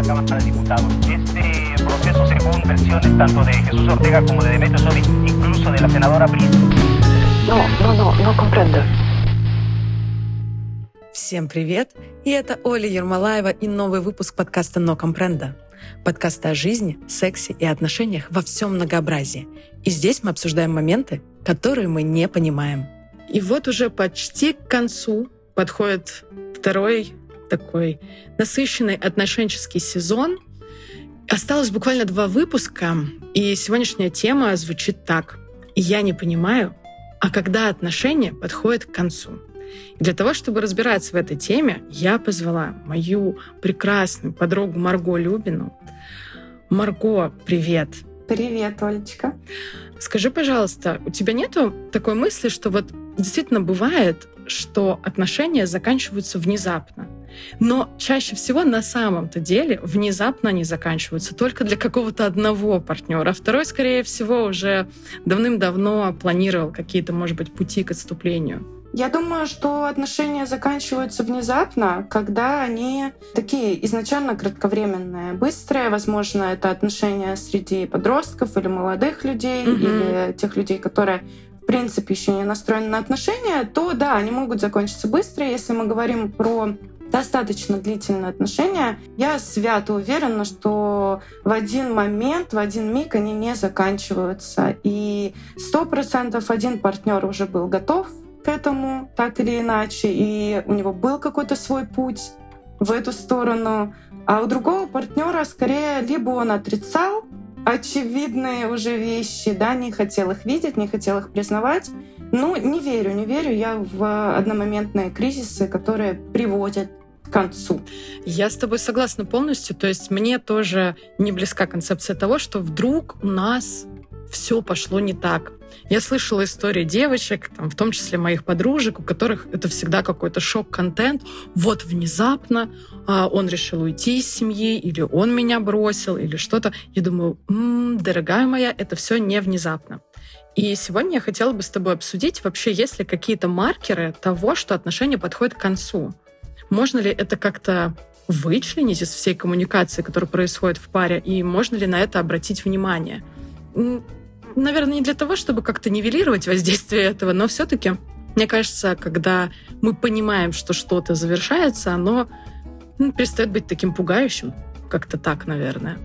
la Cámara de Diputados. Este proceso, según versiones tanto de Jesús Ortega como de Demetrio Sodi, incluso de la senadora Brice. No, no, no, no comprendo. Всем привет! И это Оля Ермолаева и новый выпуск подкаста «Но компренда». Подкаста о жизни, сексе и отношениях во всем многообразии. И здесь мы обсуждаем моменты, которые мы не понимаем. И вот уже почти к концу подходит второй такой насыщенный отношенческий сезон. Осталось буквально два выпуска, и сегодняшняя тема звучит так. Я не понимаю, а когда отношения подходят к концу. И для того, чтобы разбираться в этой теме, я позвала мою прекрасную подругу Марго Любину. Марго, привет! Привет, Олечка. Скажи, пожалуйста, у тебя нету такой мысли, что вот действительно бывает, что отношения заканчиваются внезапно? Но чаще всего на самом-то деле внезапно они заканчиваются только для какого-то одного партнера. А второй, скорее всего, уже давным-давно планировал какие-то, может быть, пути к отступлению. Я думаю, что отношения заканчиваются внезапно, когда они такие изначально кратковременные, быстрые. Возможно, это отношения среди подростков или молодых людей, mm-hmm. или тех людей, которые в принципе еще не настроены на отношения, то да, они могут закончиться быстро. Если мы говорим про достаточно длительные отношения, я свято уверена, что в один момент, в один миг они не заканчиваются. И сто процентов один партнер уже был готов к этому, так или иначе, и у него был какой-то свой путь в эту сторону. А у другого партнера скорее либо он отрицал очевидные уже вещи, да, не хотел их видеть, не хотел их признавать. Ну, не верю, не верю я в одномоментные кризисы, которые приводят концу. Я с тобой согласна полностью. То есть мне тоже не близка концепция того, что вдруг у нас все пошло не так. Я слышала истории девочек, там, в том числе моих подружек, у которых это всегда какой-то шок-контент. Вот внезапно а, он решил уйти из семьи, или он меня бросил, или что-то. Я думаю, м-м, дорогая моя, это все не внезапно. И сегодня я хотела бы с тобой обсудить, вообще есть ли какие-то маркеры того, что отношения подходят к концу. Можно ли это как-то вычленить из всей коммуникации, которая происходит в паре, и можно ли на это обратить внимание? Наверное, не для того, чтобы как-то нивелировать воздействие этого, но все-таки, мне кажется, когда мы понимаем, что что-то завершается, оно ну, перестает быть таким пугающим. Как-то так, наверное.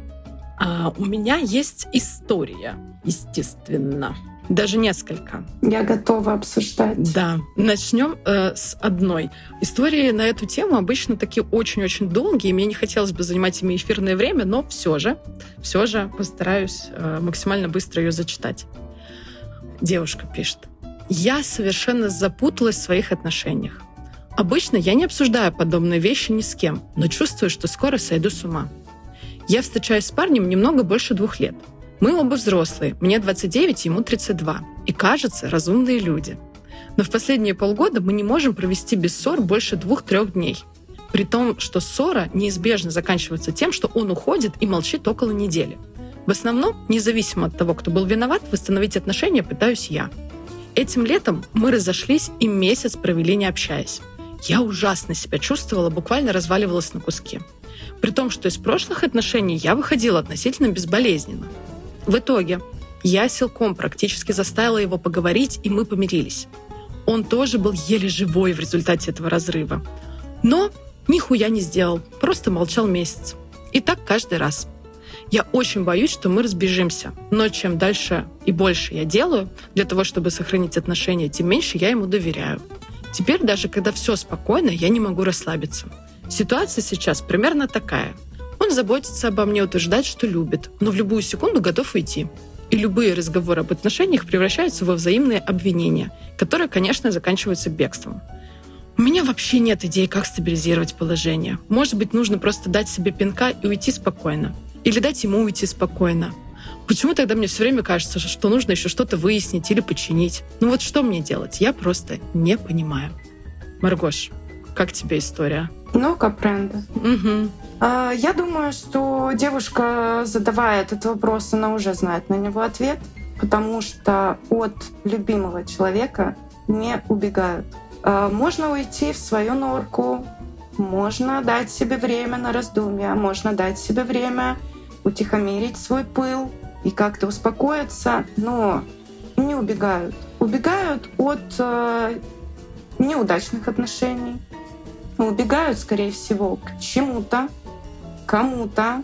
А у меня есть история, естественно. Даже несколько. Я готова обсуждать. Да. Начнем э, с одной. Истории на эту тему обычно такие очень-очень долгие. Мне не хотелось бы занимать ими эфирное время, но все же, все же постараюсь э, максимально быстро ее зачитать. Девушка пишет. Я совершенно запуталась в своих отношениях. Обычно я не обсуждаю подобные вещи ни с кем, но чувствую, что скоро сойду с ума. Я встречаюсь с парнем немного больше двух лет – мы оба взрослые, мне 29, ему 32. И кажется, разумные люди. Но в последние полгода мы не можем провести без ссор больше двух-трех дней. При том, что ссора неизбежно заканчивается тем, что он уходит и молчит около недели. В основном, независимо от того, кто был виноват, восстановить отношения пытаюсь я. Этим летом мы разошлись и месяц провели не общаясь. Я ужасно себя чувствовала, буквально разваливалась на куски. При том, что из прошлых отношений я выходила относительно безболезненно. В итоге я силком практически заставила его поговорить, и мы помирились. Он тоже был еле живой в результате этого разрыва. Но нихуя не сделал, просто молчал месяц. И так каждый раз. Я очень боюсь, что мы разбежимся. Но чем дальше и больше я делаю для того, чтобы сохранить отношения, тем меньше я ему доверяю. Теперь даже когда все спокойно, я не могу расслабиться. Ситуация сейчас примерно такая. Он заботится обо мне, утверждает, что любит, но в любую секунду готов уйти. И любые разговоры об отношениях превращаются во взаимные обвинения, которые, конечно, заканчиваются бегством. У меня вообще нет идей, как стабилизировать положение. Может быть, нужно просто дать себе пинка и уйти спокойно. Или дать ему уйти спокойно. Почему тогда мне все время кажется, что нужно еще что-то выяснить или починить? Ну вот что мне делать? Я просто не понимаю. Маргош, как тебе история? Ну, Капренда. Угу. Я думаю, что девушка, задавая этот вопрос, она уже знает на него ответ, потому что от любимого человека не убегают. А, можно уйти в свою норку, можно дать себе время на раздумья, можно дать себе время утихомирить свой пыл и как-то успокоиться, но не убегают. Убегают от э, неудачных отношений, убегают, скорее всего, к чему-то, кому-то.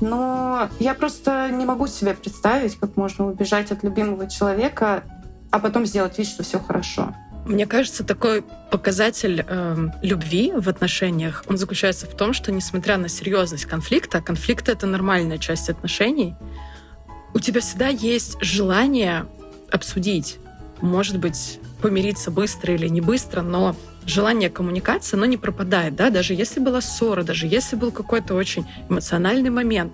Но я просто не могу себе представить, как можно убежать от любимого человека, а потом сделать вид, что все хорошо. Мне кажется, такой показатель э, любви в отношениях, он заключается в том, что несмотря на серьезность конфликта, конфликт это нормальная часть отношений, у тебя всегда есть желание обсудить, может быть, помириться быстро или не быстро, но желание коммуникации, оно не пропадает, да, даже если была ссора, даже если был какой-то очень эмоциональный момент,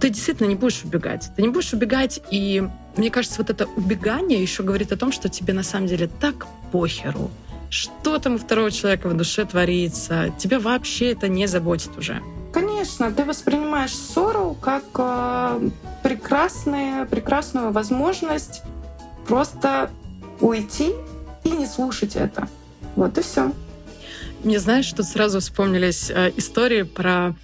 ты действительно не будешь убегать. Ты не будешь убегать, и мне кажется, вот это убегание еще говорит о том, что тебе на самом деле так похеру, что там у второго человека в душе творится, тебя вообще это не заботит уже. Конечно, ты воспринимаешь ссору как э, прекрасную, прекрасную возможность просто уйти и не слушать это. Вот и все. Мне знаешь, что сразу вспомнились э, истории про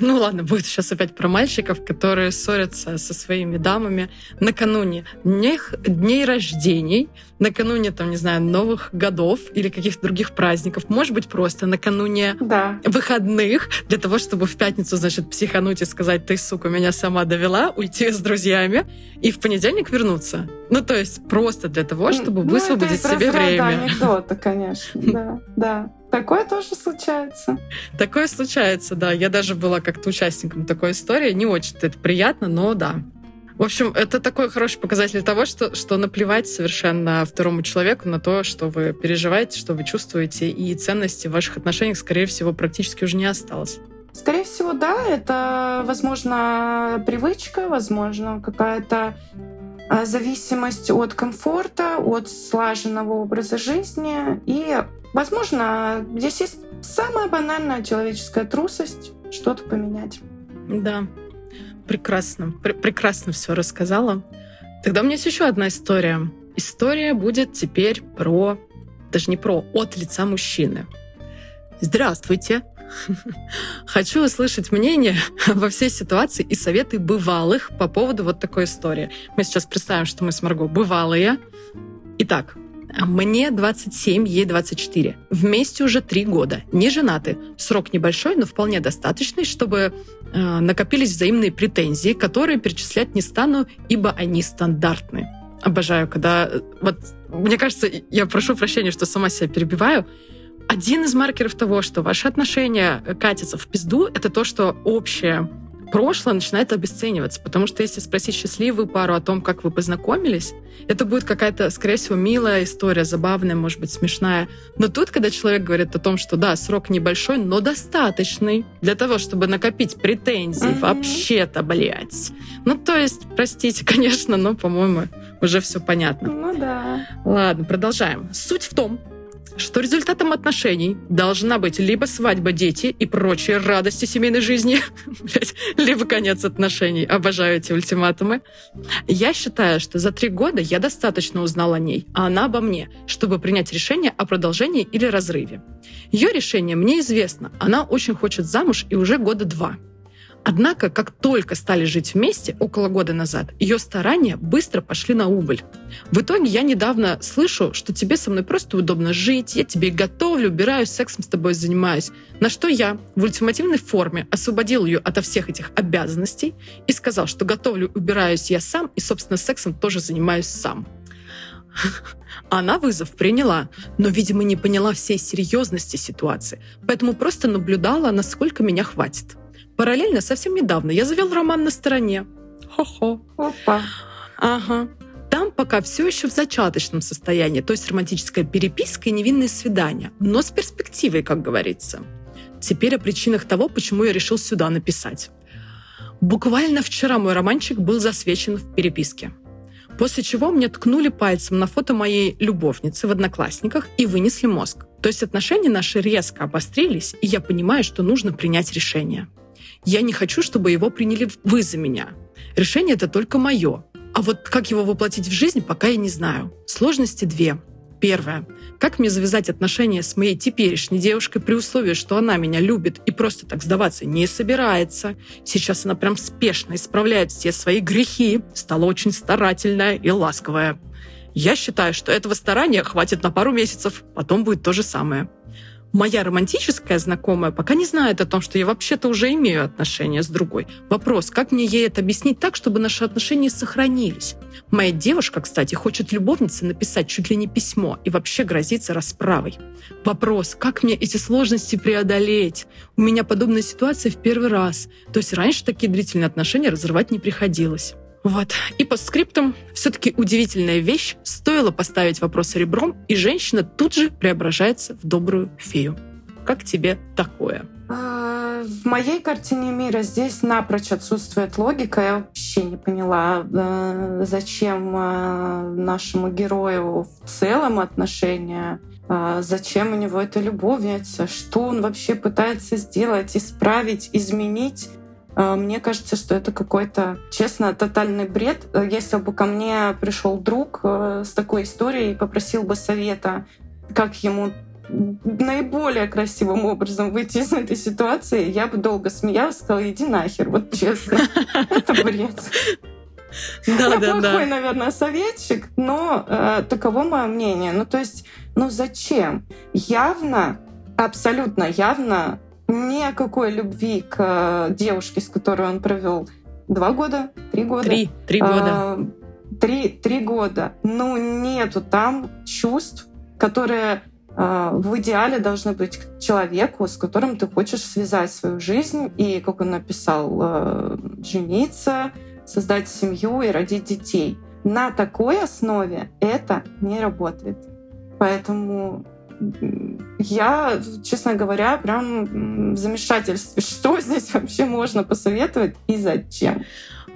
ну ладно, будет сейчас опять про мальчиков, которые ссорятся со своими дамами накануне дней, дней рождений, накануне, там, не знаю, Новых годов или каких-то других праздников, может быть, просто накануне да. выходных, для того, чтобы в пятницу, значит, психануть и сказать, ты, сука, меня сама довела, уйти с друзьями и в понедельник вернуться. Ну, то есть просто для того, чтобы ну, высвободить себе время. анекдота, конечно, да, да. Такое тоже случается. Такое случается, да. Я даже была как-то участником такой истории. Не очень это приятно, но да. В общем, это такой хороший показатель того, что, что наплевать совершенно второму человеку на то, что вы переживаете, что вы чувствуете, и ценности в ваших отношениях, скорее всего, практически уже не осталось. Скорее всего, да, это, возможно, привычка, возможно, какая-то зависимость от комфорта, от слаженного образа жизни. И, возможно, здесь есть самая банальная человеческая трусость что-то поменять. Да, прекрасно. Пр прекрасно все рассказала. Тогда у меня есть еще одна история. История будет теперь про, даже не про, от лица мужчины. Здравствуйте. Хочу услышать мнение во всей ситуации и советы бывалых по поводу вот такой истории. Мы сейчас представим, что мы с Марго бывалые. Итак, мне 27, ей 24. Вместе уже три года. Не женаты. Срок небольшой, но вполне достаточный, чтобы э, накопились взаимные претензии, которые перечислять не стану, ибо они стандартны. Обожаю, когда... Э, вот, мне кажется, я прошу прощения, что сама себя перебиваю, один из маркеров того, что ваши отношения катятся в пизду, это то, что общее прошлое начинает обесцениваться. Потому что если спросить счастливую пару о том, как вы познакомились, это будет какая-то, скорее всего, милая история, забавная, может быть, смешная. Но тут, когда человек говорит о том, что да, срок небольшой, но достаточный для того, чтобы накопить претензии, mm-hmm. вообще-то, блядь. Ну, то есть, простите, конечно, но, по-моему, уже все понятно. Ну да. Ладно, продолжаем. Суть в том, что результатом отношений должна быть либо свадьба, дети и прочие радости семейной жизни, либо конец отношений. Обожаю эти ультиматумы. Я считаю, что за три года я достаточно узнала о ней, а она обо мне, чтобы принять решение о продолжении или разрыве. Ее решение мне известно. Она очень хочет замуж и уже года два. Однако, как только стали жить вместе, около года назад, ее старания быстро пошли на убыль. В итоге я недавно слышу, что тебе со мной просто удобно жить, я тебе готовлю, убираюсь, сексом с тобой занимаюсь. На что я в ультимативной форме освободил ее ото всех этих обязанностей и сказал, что готовлю, убираюсь я сам и, собственно, сексом тоже занимаюсь сам. Она вызов приняла, но, видимо, не поняла всей серьезности ситуации, поэтому просто наблюдала, насколько меня хватит. Параллельно, совсем недавно, я завел роман на стороне. Хо-хо. Опа. Ага. Там пока все еще в зачаточном состоянии, то есть романтическая переписка и невинные свидания, но с перспективой, как говорится. Теперь о причинах того, почему я решил сюда написать. Буквально вчера мой романчик был засвечен в переписке. После чего мне ткнули пальцем на фото моей любовницы в Одноклассниках и вынесли мозг. То есть отношения наши резко обострились, и я понимаю, что нужно принять решение. Я не хочу, чтобы его приняли вы за меня. Решение это только мое. А вот как его воплотить в жизнь, пока я не знаю. Сложности две. Первое. Как мне завязать отношения с моей теперешней девушкой при условии, что она меня любит и просто так сдаваться не собирается? Сейчас она прям спешно исправляет все свои грехи, стала очень старательная и ласковая. Я считаю, что этого старания хватит на пару месяцев, потом будет то же самое. Моя романтическая знакомая пока не знает о том, что я вообще-то уже имею отношения с другой. Вопрос, как мне ей это объяснить так, чтобы наши отношения сохранились? Моя девушка, кстати, хочет любовнице написать чуть ли не письмо и вообще грозится расправой. Вопрос, как мне эти сложности преодолеть? У меня подобная ситуация в первый раз. То есть раньше такие длительные отношения разрывать не приходилось. Вот. И по скриптам все-таки удивительная вещь. Стоило поставить вопрос ребром, и женщина тут же преображается в добрую фею. Как тебе такое? А, в моей картине мира здесь напрочь отсутствует логика. Я вообще не поняла, э, зачем э, нашему герою в целом отношения, а, зачем у него эта любовница, что он вообще пытается сделать, исправить, изменить. А, мне кажется, что это какой-то, честно, тотальный бред. Если бы ко мне пришел друг э, с такой историей и попросил бы совета, как ему наиболее красивым образом выйти из этой ситуации, я бы долго смеялась, сказала, иди нахер, вот честно. Это бред. Да, я да, плохой, да. наверное, советчик, но э, таково мое мнение. Ну, то есть, ну зачем? Явно, абсолютно явно ни о какой любви к э, девушке, с которой он провел два года, три года. Три, три года. Э, три, три года. Ну, нету там чувств, которые э, в идеале должны быть к человеку, с которым ты хочешь связать свою жизнь и, как он написал, жениться, создать семью и родить детей. На такой основе это не работает. Поэтому я, честно говоря, прям в замешательстве, что здесь вообще можно посоветовать и зачем.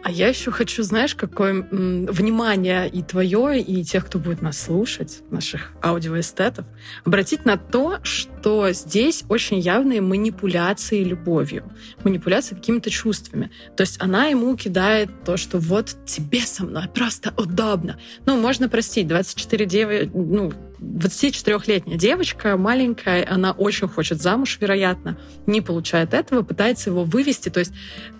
А я еще хочу, знаешь, какое внимание и твое, и тех, кто будет нас слушать, наших аудиоэстетов, обратить на то, что здесь очень явные манипуляции любовью, манипуляции какими-то чувствами. То есть она ему кидает то, что вот тебе со мной просто удобно. Ну, можно простить, 24 девы, ну, 24-летняя девочка, маленькая, она очень хочет замуж, вероятно, не получает этого, пытается его вывести. То есть,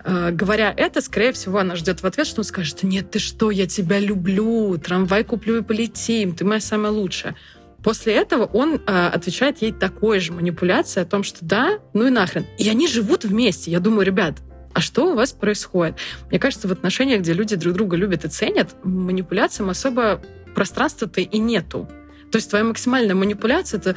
э, говоря это, скорее всего, она ждет в ответ, что он скажет, нет, ты что, я тебя люблю, трамвай куплю и полетим, ты моя самая лучшая. После этого он э, отвечает ей такой же манипуляцией о том, что да, ну и нахрен. И они живут вместе. Я думаю, ребят, а что у вас происходит? Мне кажется, в отношениях, где люди друг друга любят и ценят, манипуляциям особо пространства-то и нету. То есть твоя максимальная манипуляция — это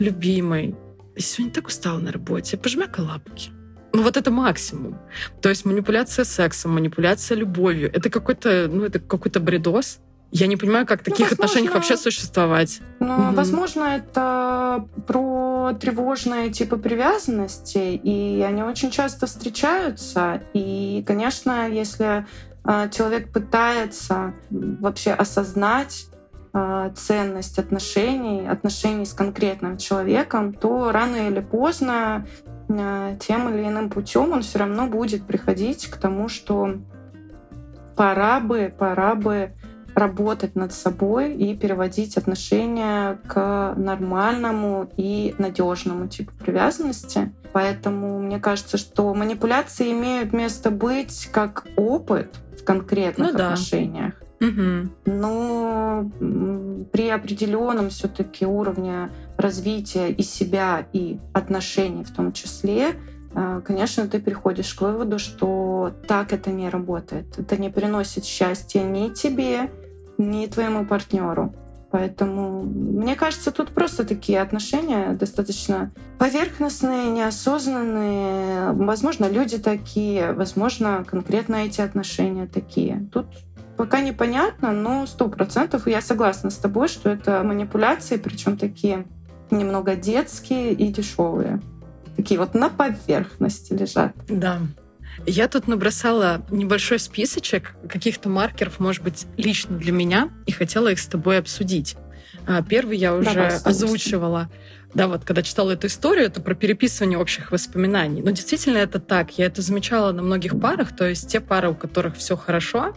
«любимый, я сегодня так устала на работе, пожмяка лапки». Ну вот это максимум. То есть манипуляция сексом, манипуляция любовью. Это какой-то, ну это какой-то бредос. Я не понимаю, как в таких ну, отношениях вообще существовать. Ну, угу. Возможно, это про тревожные типы привязанности, и они очень часто встречаются. И, конечно, если а, человек пытается вообще осознать ценность отношений, отношений с конкретным человеком, то рано или поздно а, тем или иным путем он все равно будет приходить к тому, что пора бы, пора бы работать над собой и переводить отношения к нормальному и надежному типу привязанности. Поэтому мне кажется, что манипуляции имеют место быть как опыт в конкретных ну, отношениях. Угу. Но при определенном все-таки уровне развития и себя, и отношений в том числе, э, конечно, ты приходишь к выводу, что так это не работает. Это не приносит счастья ни тебе, ни твоему партнеру. Поэтому, мне кажется, тут просто такие отношения достаточно поверхностные, неосознанные. Возможно, люди такие, возможно, конкретно эти отношения такие. Тут Пока непонятно, но сто процентов я согласна с тобой, что это манипуляции, причем такие немного детские и дешевые. Такие вот на поверхности лежат. Да. Я тут набросала небольшой списочек каких-то маркеров, может быть, лично для меня, и хотела их с тобой обсудить. А, первый я уже Давай, озвучивала. Да, вот когда читала эту историю, это про переписывание общих воспоминаний. Но действительно это так. Я это замечала на многих парах. То есть те пары, у которых все хорошо,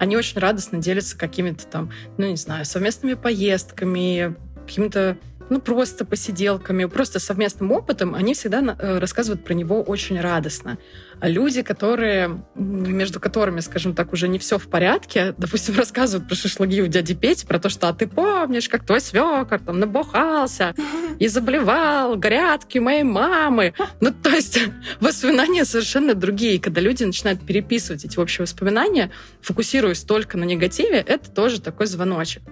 они очень радостно делятся какими-то там, ну, не знаю, совместными поездками, какими-то ну, просто посиделками, просто совместным опытом, они всегда э, рассказывают про него очень радостно. А люди, которые, между которыми, скажем так, уже не все в порядке, допустим, рассказывают про шашлыки у дяди Пети, про то, что а ты помнишь, как твой свекор там набухался и заболевал, грядки моей мамы. Ну, то есть воспоминания совершенно другие. Когда люди начинают переписывать эти общие воспоминания, фокусируясь только на негативе, это тоже такой звоночек.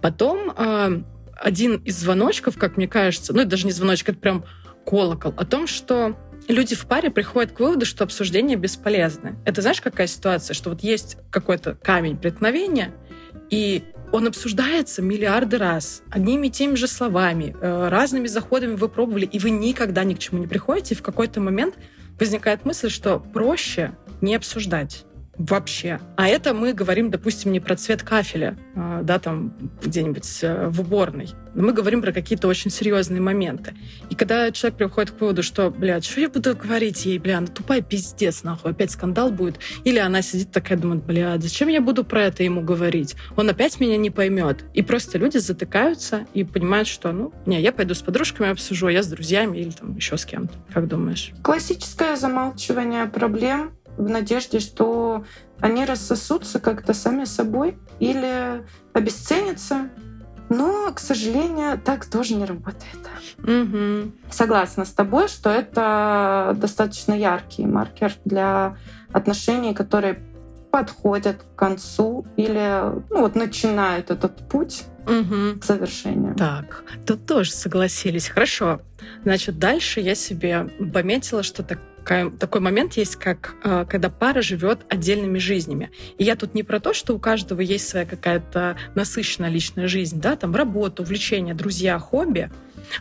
Потом э, один из звоночков, как мне кажется, ну, это даже не звоночек, это прям колокол, о том, что люди в паре приходят к выводу, что обсуждение бесполезно. Это знаешь, какая ситуация? Что вот есть какой-то камень преткновения, и он обсуждается миллиарды раз, одними и теми же словами, э, разными заходами вы пробовали, и вы никогда ни к чему не приходите, и в какой-то момент возникает мысль, что проще не обсуждать вообще. А это мы говорим, допустим, не про цвет кафеля, а, да, там где-нибудь э, в уборной. Мы говорим про какие-то очень серьезные моменты. И когда человек приходит к выводу, что, бля, что я буду говорить ей, бля, она тупая пиздец, нахуй, опять скандал будет. Или она сидит такая, думает, бля, зачем я буду про это ему говорить? Он опять меня не поймет. И просто люди затыкаются и понимают, что, ну, не, я пойду с подружками обсужу, а я с друзьями или там еще с кем-то. Как думаешь? Классическое замалчивание проблем в надежде, что они рассосутся как-то сами собой или обесценятся. Но, к сожалению, так тоже не работает. Угу. Согласна с тобой, что это достаточно яркий маркер для отношений, которые подходят к концу или ну, вот начинают этот путь угу. к завершению. Так, тут тоже согласились. Хорошо. Значит, дальше я себе пометила, что так такой момент есть, как э, когда пара живет отдельными жизнями. И я тут не про то, что у каждого есть своя какая-то насыщенная личная жизнь, да, там работа, увлечения, друзья, хобби,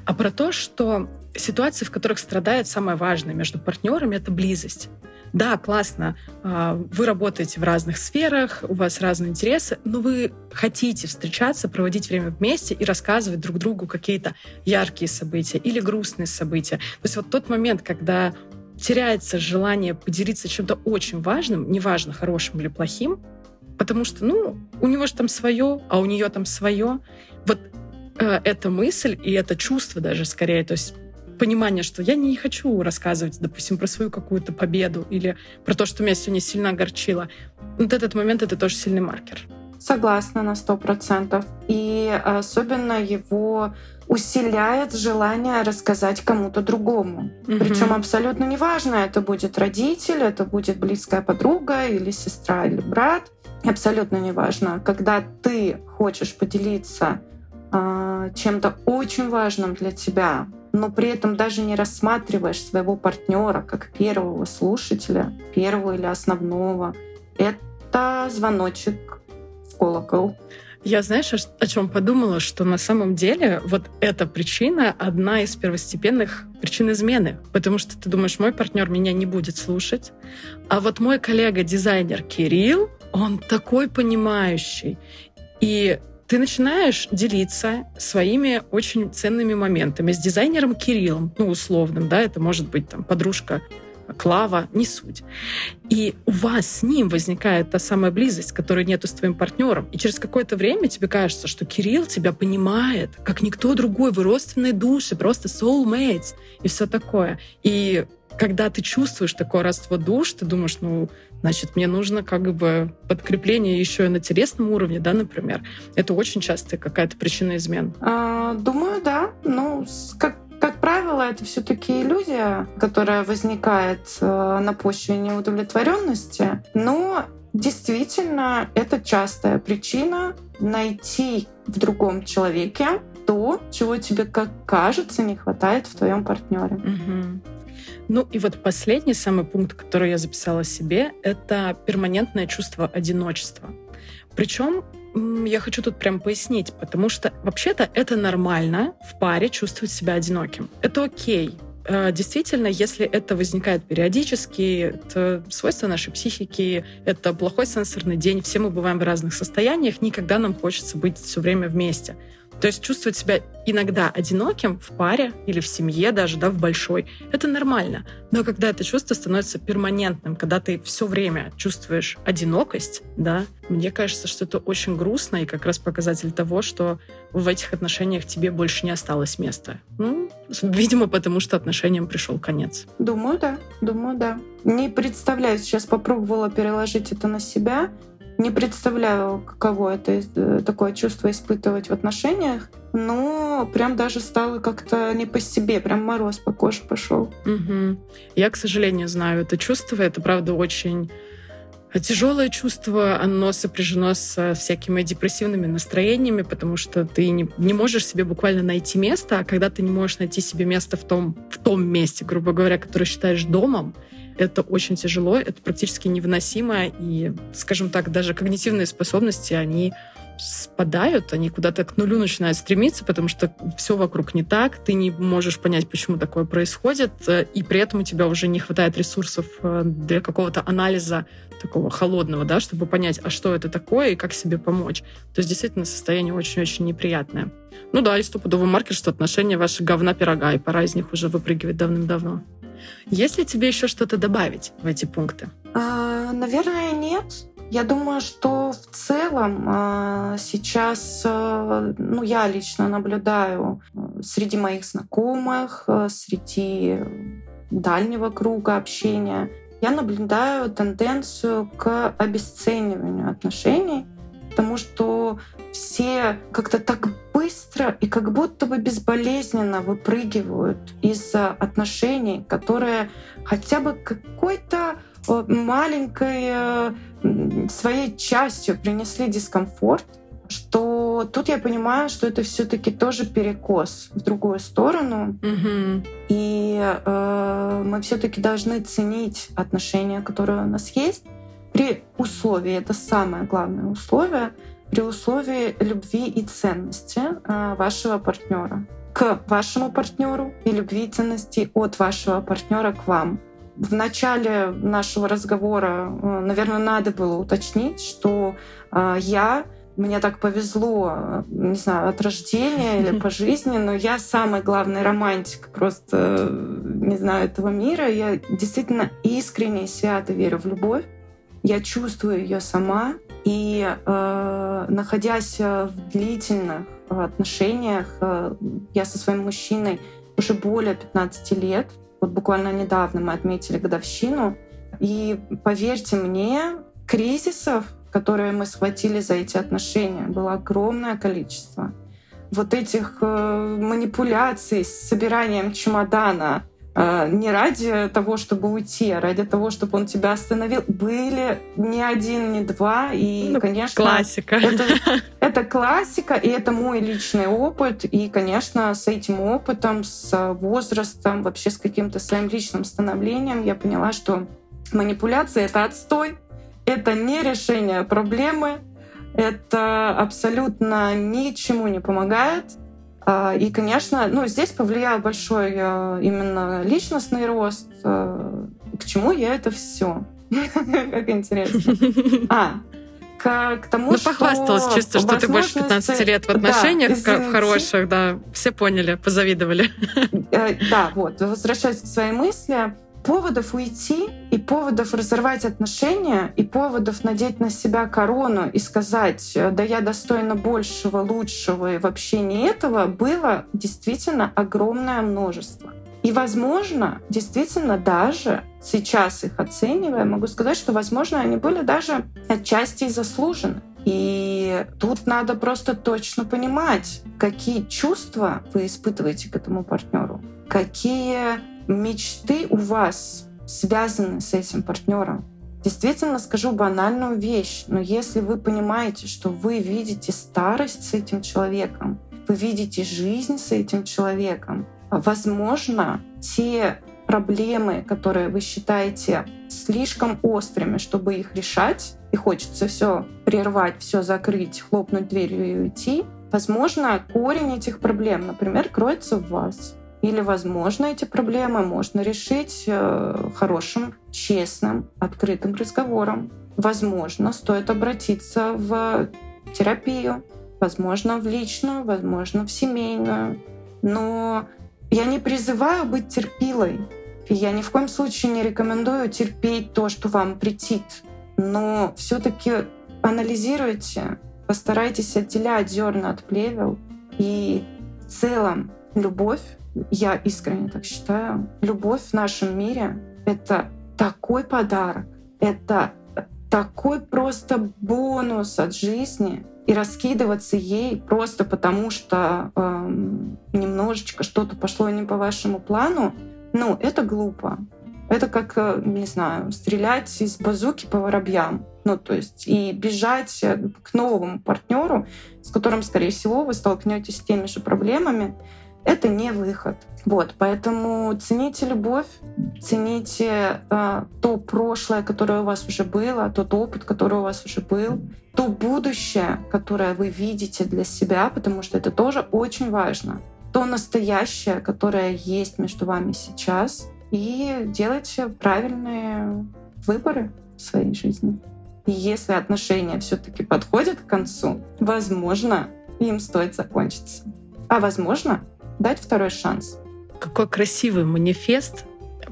а про то, что ситуации, в которых страдает самое важное между партнерами, это близость. Да, классно, э, вы работаете в разных сферах, у вас разные интересы, но вы хотите встречаться, проводить время вместе и рассказывать друг другу какие-то яркие события или грустные события. То есть вот тот момент, когда теряется желание поделиться чем-то очень важным, неважно, хорошим или плохим, потому что, ну, у него же там свое, а у нее там свое. Вот э, эта мысль и это чувство даже скорее, то есть понимание, что я не хочу рассказывать, допустим, про свою какую-то победу или про то, что меня сегодня сильно огорчило. Вот этот момент — это тоже сильный маркер. Согласна на сто процентов. И особенно его усиляет желание рассказать кому-то другому. Mm-hmm. Причем абсолютно неважно, это будет родитель, это будет близкая подруга или сестра или брат. Абсолютно неважно. Когда ты хочешь поделиться э, чем-то очень важным для тебя, но при этом даже не рассматриваешь своего партнера как первого слушателя, первого или основного, это звоночек колокол. Я, знаешь, о чем подумала, что на самом деле вот эта причина одна из первостепенных причин измены. Потому что ты думаешь, мой партнер меня не будет слушать, а вот мой коллега-дизайнер Кирилл, он такой понимающий. И ты начинаешь делиться своими очень ценными моментами с дизайнером Кириллом, ну, условным, да, это может быть там подружка Клава, не суть. И у вас с ним возникает та самая близость, которой нету с твоим партнером. И через какое-то время тебе кажется, что Кирилл тебя понимает, как никто другой. Вы родственные души, просто soulmates и все такое. И когда ты чувствуешь такое родство душ, ты думаешь, ну, значит, мне нужно как бы подкрепление еще и на телесном уровне, да, например. Это очень часто какая-то причина измен. А, думаю, да. Ну, как правило, это все-таки иллюзия, которая возникает э, на почве неудовлетворенности, но действительно это частая причина найти в другом человеке то, чего тебе, как кажется, не хватает в твоем партнере. Ну и вот последний самый пункт, который я записала себе, это перманентное чувство одиночества. Причем я хочу тут прям пояснить, потому что вообще-то это нормально в паре чувствовать себя одиноким. Это окей. Э, действительно, если это возникает периодически, это свойство нашей психики, это плохой сенсорный день, все мы бываем в разных состояниях, никогда нам хочется быть все время вместе. То есть чувствовать себя иногда одиноким в паре или в семье даже, да, в большой, это нормально. Но когда это чувство становится перманентным, когда ты все время чувствуешь одинокость, да, мне кажется, что это очень грустно и как раз показатель того, что в этих отношениях тебе больше не осталось места. Ну, видимо, потому что отношениям пришел конец. Думаю, да. Думаю, да. Не представляю, сейчас попробовала переложить это на себя. Не представляю, каково это э, такое чувство испытывать в отношениях, но прям даже стало как-то не по себе, прям мороз по коже пошел. Угу. Я, к сожалению, знаю это чувство. Это, правда, очень тяжелое чувство, оно сопряжено с всякими депрессивными настроениями, потому что ты не, не можешь себе буквально найти место, а когда ты не можешь найти себе место в том, в том месте, грубо говоря, которое считаешь домом, это очень тяжело, это практически невыносимо, и, скажем так, даже когнитивные способности, они спадают, они куда-то к нулю начинают стремиться, потому что все вокруг не так, ты не можешь понять, почему такое происходит, и при этом у тебя уже не хватает ресурсов э, для какого-то анализа такого холодного, да, чтобы понять, а что это такое и как себе помочь. То есть действительно состояние очень-очень неприятное. Ну да, и стопудовый маркер, что отношения ваши говна пирога, и пора из них уже выпрыгивать давным-давно. Есть ли тебе еще что-то добавить в эти пункты? А, наверное, нет. Я думаю, что в целом а, сейчас, а, ну, я лично наблюдаю а, среди моих знакомых, среди дальнего круга общения, я наблюдаю тенденцию к обесцениванию отношений, потому что все как-то так быстро и как будто бы безболезненно выпрыгивают из отношений, которые хотя бы какой-то маленькой э, своей частью принесли дискомфорт, что тут я понимаю, что это все-таки тоже перекос в другую сторону, mm-hmm. и э, мы все-таки должны ценить отношения, которые у нас есть, при условии, это самое главное условие, при условии любви и ценности э, вашего партнера к вашему партнеру и любви и ценности от вашего партнера к вам. В начале нашего разговора, э, наверное, надо было уточнить, что э, я мне так повезло, не знаю, от рождения или по жизни, но я самый главный романтик просто, не знаю, этого мира. Я действительно искренне и свято верю в любовь. Я чувствую ее сама. И э, находясь в длительных отношениях, э, я со своим мужчиной уже более 15 лет. Вот буквально недавно мы отметили годовщину. И поверьте мне, кризисов, которые мы схватили за эти отношения, было огромное количество. Вот этих э, манипуляций с собиранием чемодана, Э, не ради того, чтобы уйти, а ради того, чтобы он тебя остановил. Были ни один, ни два. И, ну, конечно, классика. Это, это классика, и это мой личный опыт. И, конечно, с этим опытом, с возрастом, вообще с каким-то своим личным становлением я поняла, что манипуляция — это отстой, это не решение проблемы, это абсолютно ничему не помогает. А, и, конечно, ну, здесь повлиял большой э, именно личностный рост. Э, к чему я это все? Как интересно. А, к, к тому, ну, что... похвасталась чисто, что ты больше 15 лет в отношениях да, в хороших, да. Все поняли, позавидовали. Э, да, вот. Возвращаясь к своей мысли, поводов уйти и поводов разорвать отношения и поводов надеть на себя корону и сказать, да я достойна большего, лучшего и вообще не этого, было действительно огромное множество. И, возможно, действительно даже сейчас их оценивая, могу сказать, что, возможно, они были даже отчасти и заслужены. И тут надо просто точно понимать, какие чувства вы испытываете к этому партнеру, какие мечты у вас связаны с этим партнером. Действительно скажу банальную вещь, но если вы понимаете, что вы видите старость с этим человеком, вы видите жизнь с этим человеком, возможно, те проблемы, которые вы считаете слишком острыми, чтобы их решать, и хочется все прервать, все закрыть, хлопнуть дверью и уйти, возможно, корень этих проблем, например, кроется в вас. Или, возможно, эти проблемы можно решить э, хорошим, честным, открытым разговором. Возможно, стоит обратиться в терапию. возможно, в личную, возможно, в семейную. Но я не призываю быть терпилой. Я ни в коем случае не рекомендую терпеть то, что вам претит. Но все-таки анализируйте, постарайтесь отделять зерна от плевел. И в целом любовь, я искренне так считаю, любовь в нашем мире — это такой подарок, это такой просто бонус от жизни, и раскидываться ей просто потому, что эм, немножечко что-то пошло не по вашему плану, ну, это глупо. Это как, э, не знаю, стрелять из базуки по воробьям. Ну, то есть и бежать э, к новому партнеру, с которым, скорее всего, вы столкнетесь с теми же проблемами, это не выход. Вот, поэтому цените любовь, цените э, то прошлое, которое у вас уже было, тот опыт, который у вас уже был, то будущее, которое вы видите для себя, потому что это тоже очень важно. То настоящее, которое есть между вами сейчас, и делайте правильные выборы в своей жизни. И если отношения все-таки подходят к концу, возможно, им стоит закончиться. А возможно, дать второй шанс. Какой красивый манифест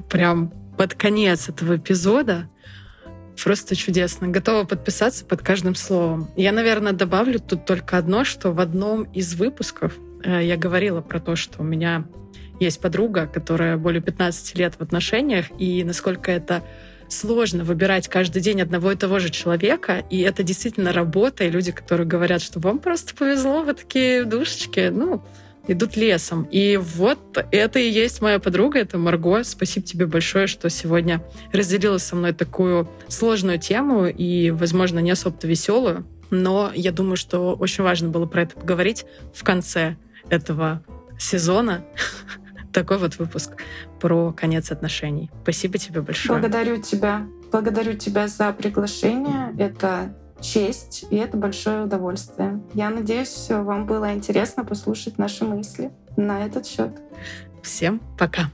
прям под конец этого эпизода. Просто чудесно. Готова подписаться под каждым словом. Я, наверное, добавлю тут только одно, что в одном из выпусков э, я говорила про то, что у меня есть подруга, которая более 15 лет в отношениях, и насколько это сложно выбирать каждый день одного и того же человека, и это действительно работа, и люди, которые говорят, что вам просто повезло, вы такие душечки, ну, идут лесом. И вот это и есть моя подруга, это Марго. Спасибо тебе большое, что сегодня разделила со мной такую сложную тему и, возможно, не особо-то веселую. Но я думаю, что очень важно было про это поговорить в конце этого сезона. Такой вот выпуск про конец отношений. Спасибо тебе большое. Благодарю тебя. Благодарю тебя за приглашение. Это честь, и это большое удовольствие. Я надеюсь, вам было интересно послушать наши мысли на этот счет. Всем пока.